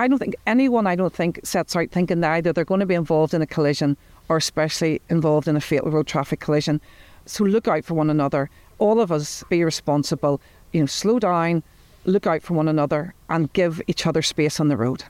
I don't think anyone, I don't think, sets out thinking that either they're going to be involved in a collision or especially involved in a fatal road traffic collision. So look out for one another. All of us be responsible. You know, slow down, look out for one another, and give each other space on the road.